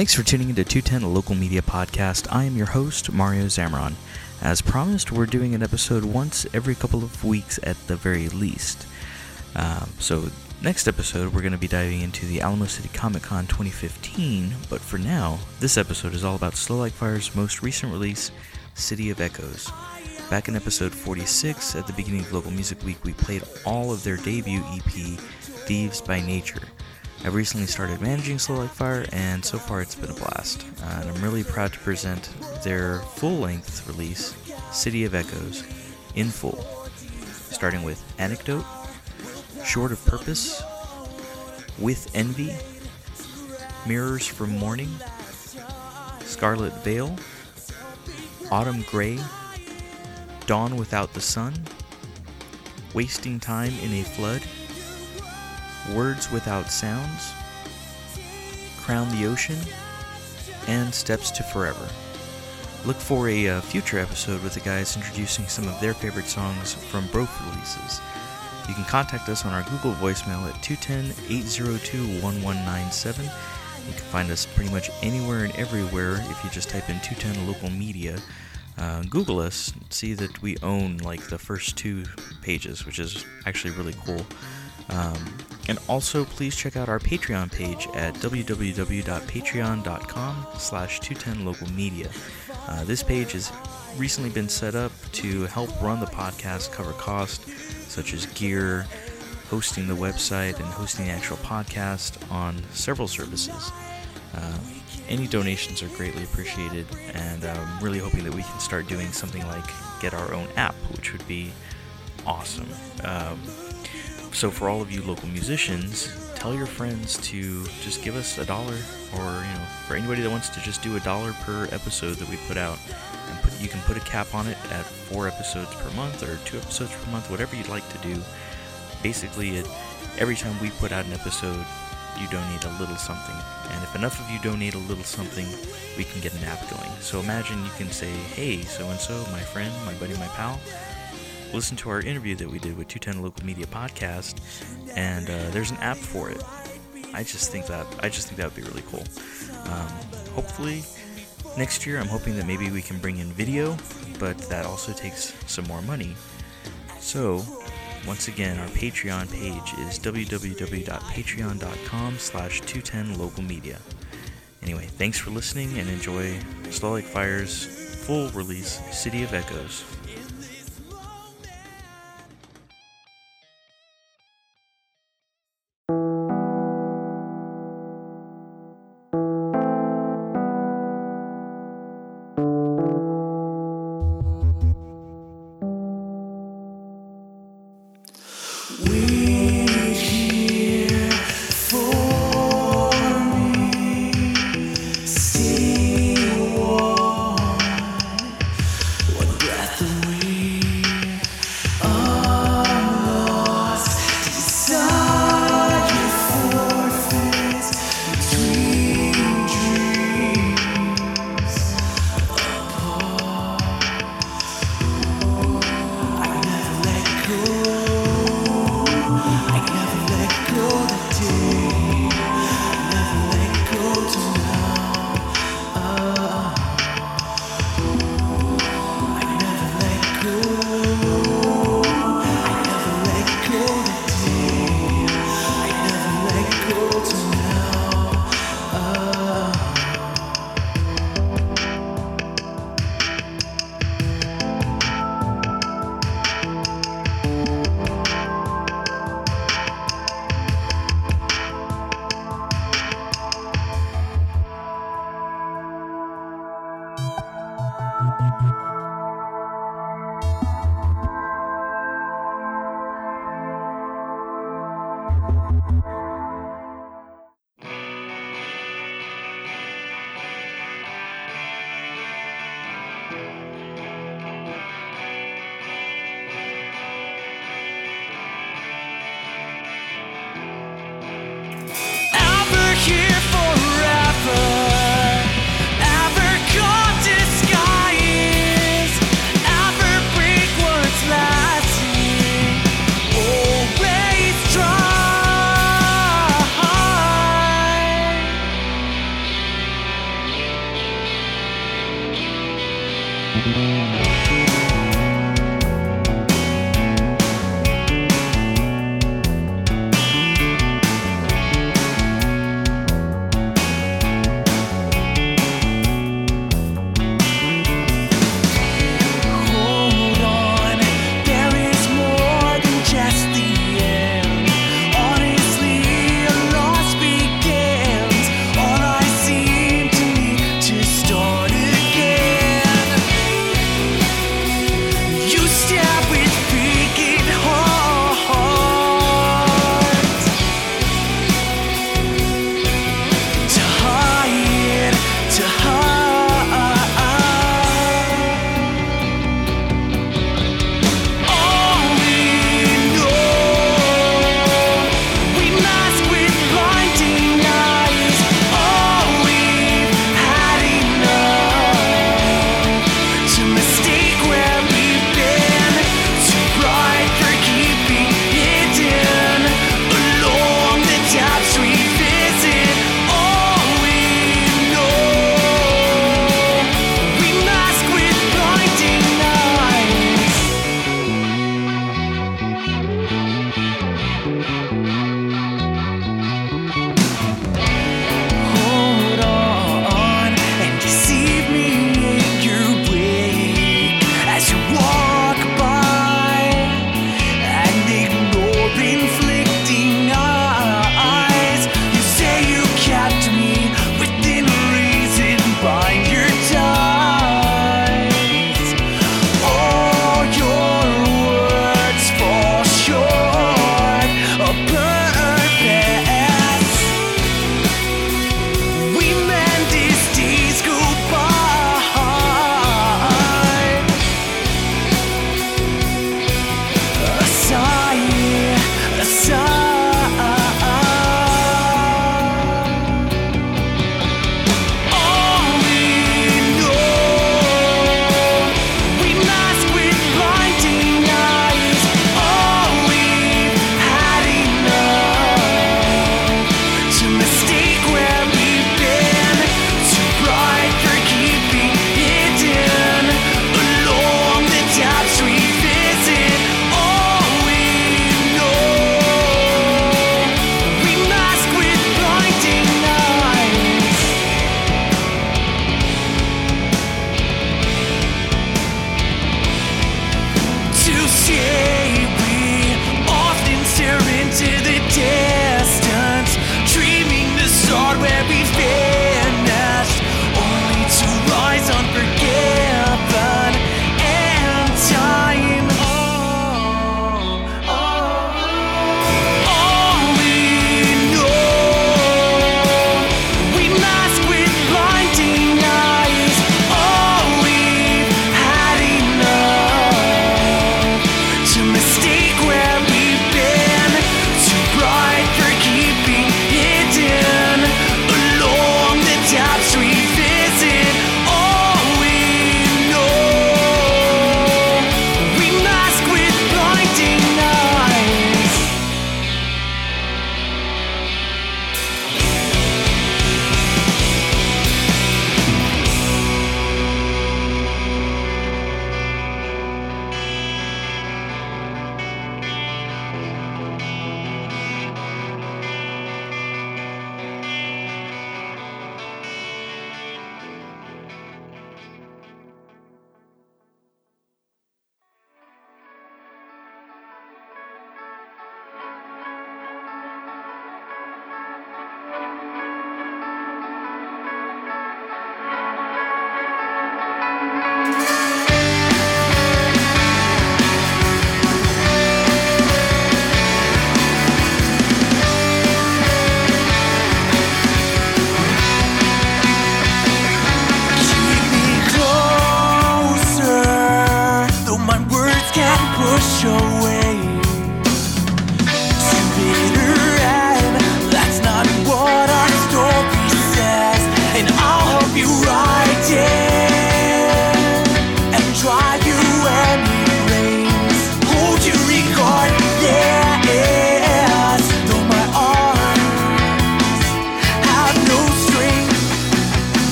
Thanks for tuning into 210, local media podcast. I am your host, Mario Zamron. As promised, we're doing an episode once every couple of weeks at the very least. Um, so, next episode, we're going to be diving into the Alamo City Comic Con 2015, but for now, this episode is all about Slow Like Fire's most recent release, City of Echoes. Back in episode 46, at the beginning of Local Music Week, we played all of their debut EP, Thieves by Nature. I've recently started managing Slow Like Fire, and so far it's been a blast. Uh, and I'm really proud to present their full length release, City of Echoes, in full, starting with Anecdote, Short of Purpose, With Envy, Mirrors from Morning, Scarlet Veil, Autumn Gray, Dawn Without the Sun, Wasting Time in a Flood, Words Without Sounds, Crown the Ocean, and Steps to Forever. Look for a uh, future episode with the guys introducing some of their favorite songs from both releases. You can contact us on our Google voicemail at 210 802 1197. You can find us pretty much anywhere and everywhere if you just type in 210 local media. Uh, Google us, see that we own like the first two pages, which is actually really cool. Um, and also, please check out our Patreon page at www.patreon.com slash 210localmedia. Uh, this page has recently been set up to help run the podcast, cover costs such as gear, hosting the website, and hosting the actual podcast on several services. Uh, any donations are greatly appreciated, and I'm really hoping that we can start doing something like get our own app, which would be awesome. Um, so for all of you local musicians, tell your friends to just give us a dollar, or you know, for anybody that wants to just do a dollar per episode that we put out, and put, you can put a cap on it at four episodes per month or two episodes per month, whatever you'd like to do. Basically, it, every time we put out an episode, you donate a little something, and if enough of you donate a little something, we can get an app going. So imagine you can say, "Hey, so and so, my friend, my buddy, my pal." Listen to our interview that we did with 210 Local Media Podcast, and uh, there's an app for it. I just think that I just think that would be really cool. Um, hopefully, next year I'm hoping that maybe we can bring in video, but that also takes some more money. So, once again, our Patreon page is www.patreon.com slash 210localmedia. Anyway, thanks for listening and enjoy Slow Like Fire's full release, City of Echoes. Música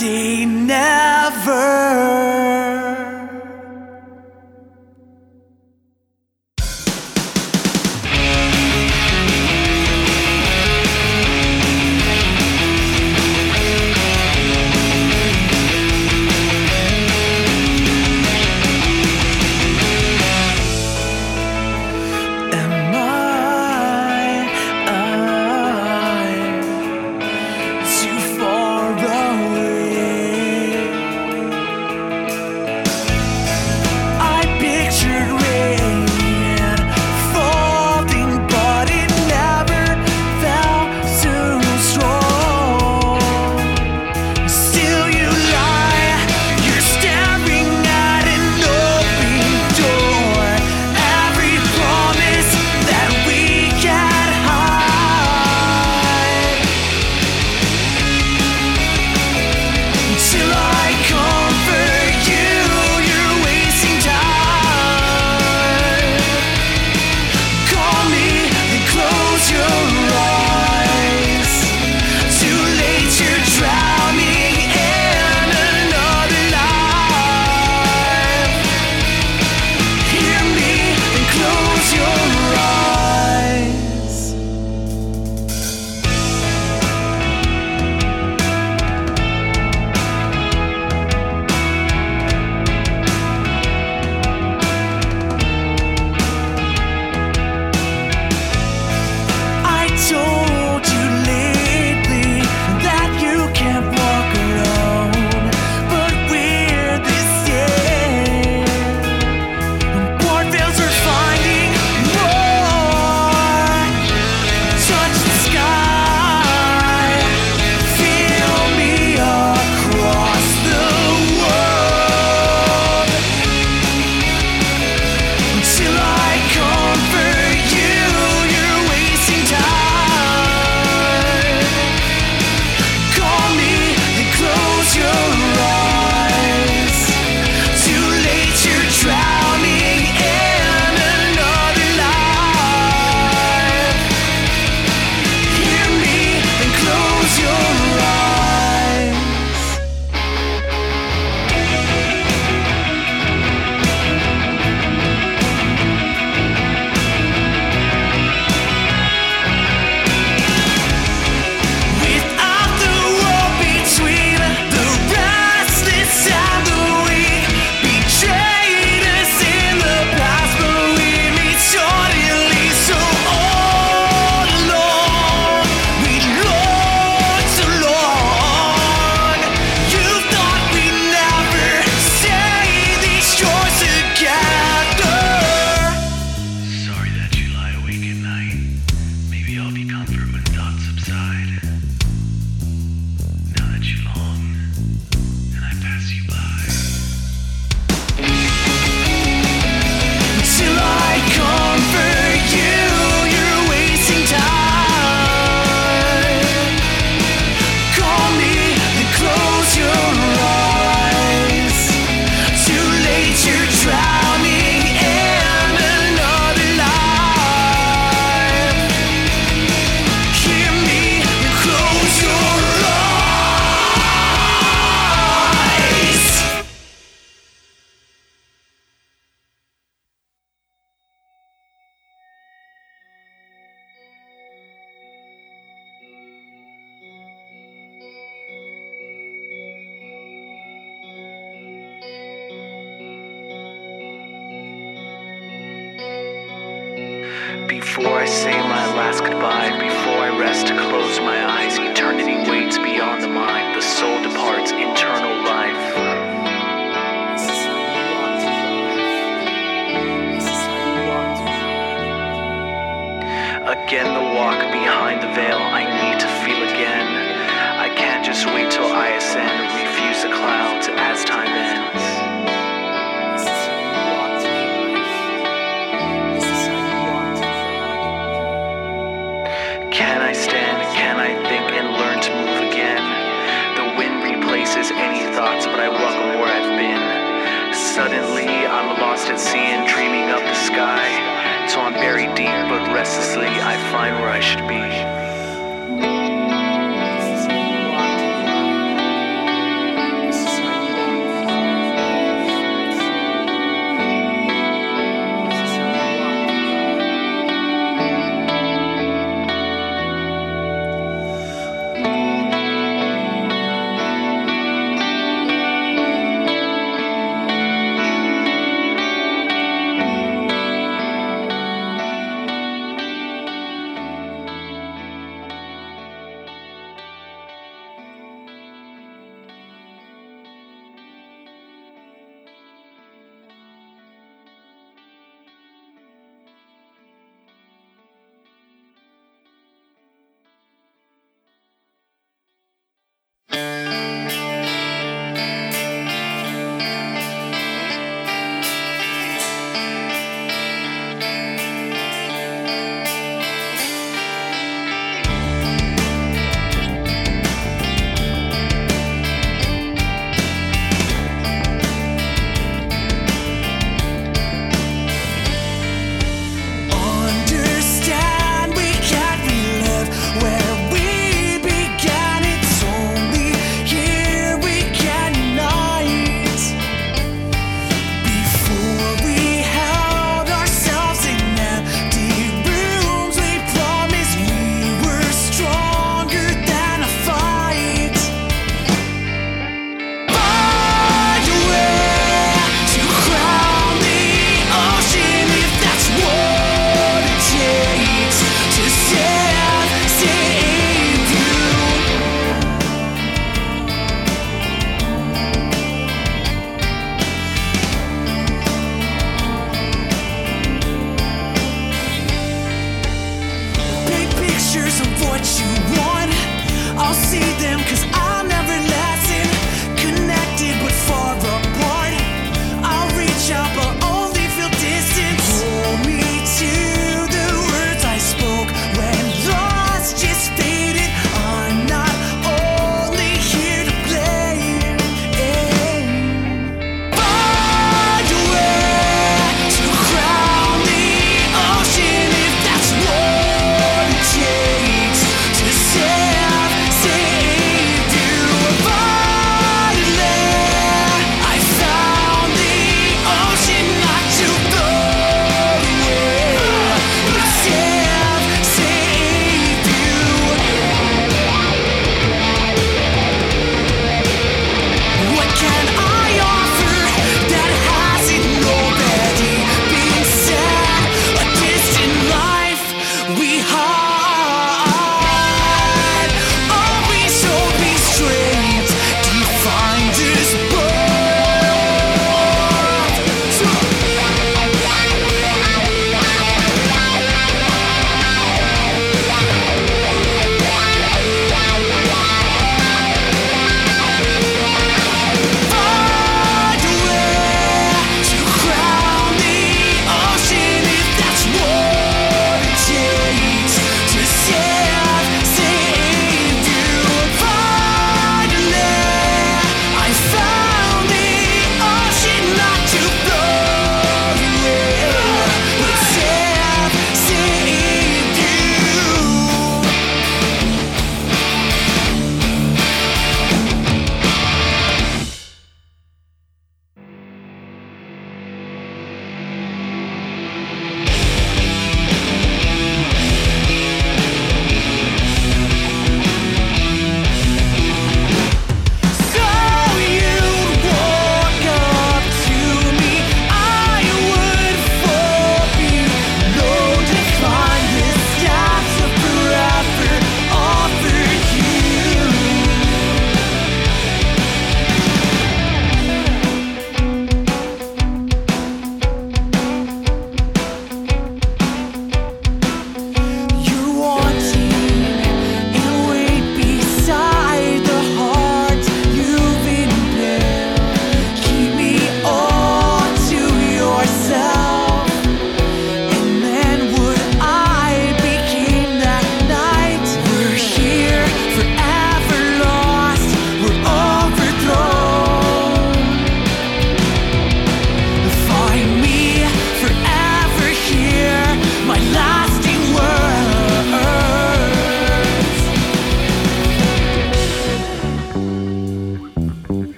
can't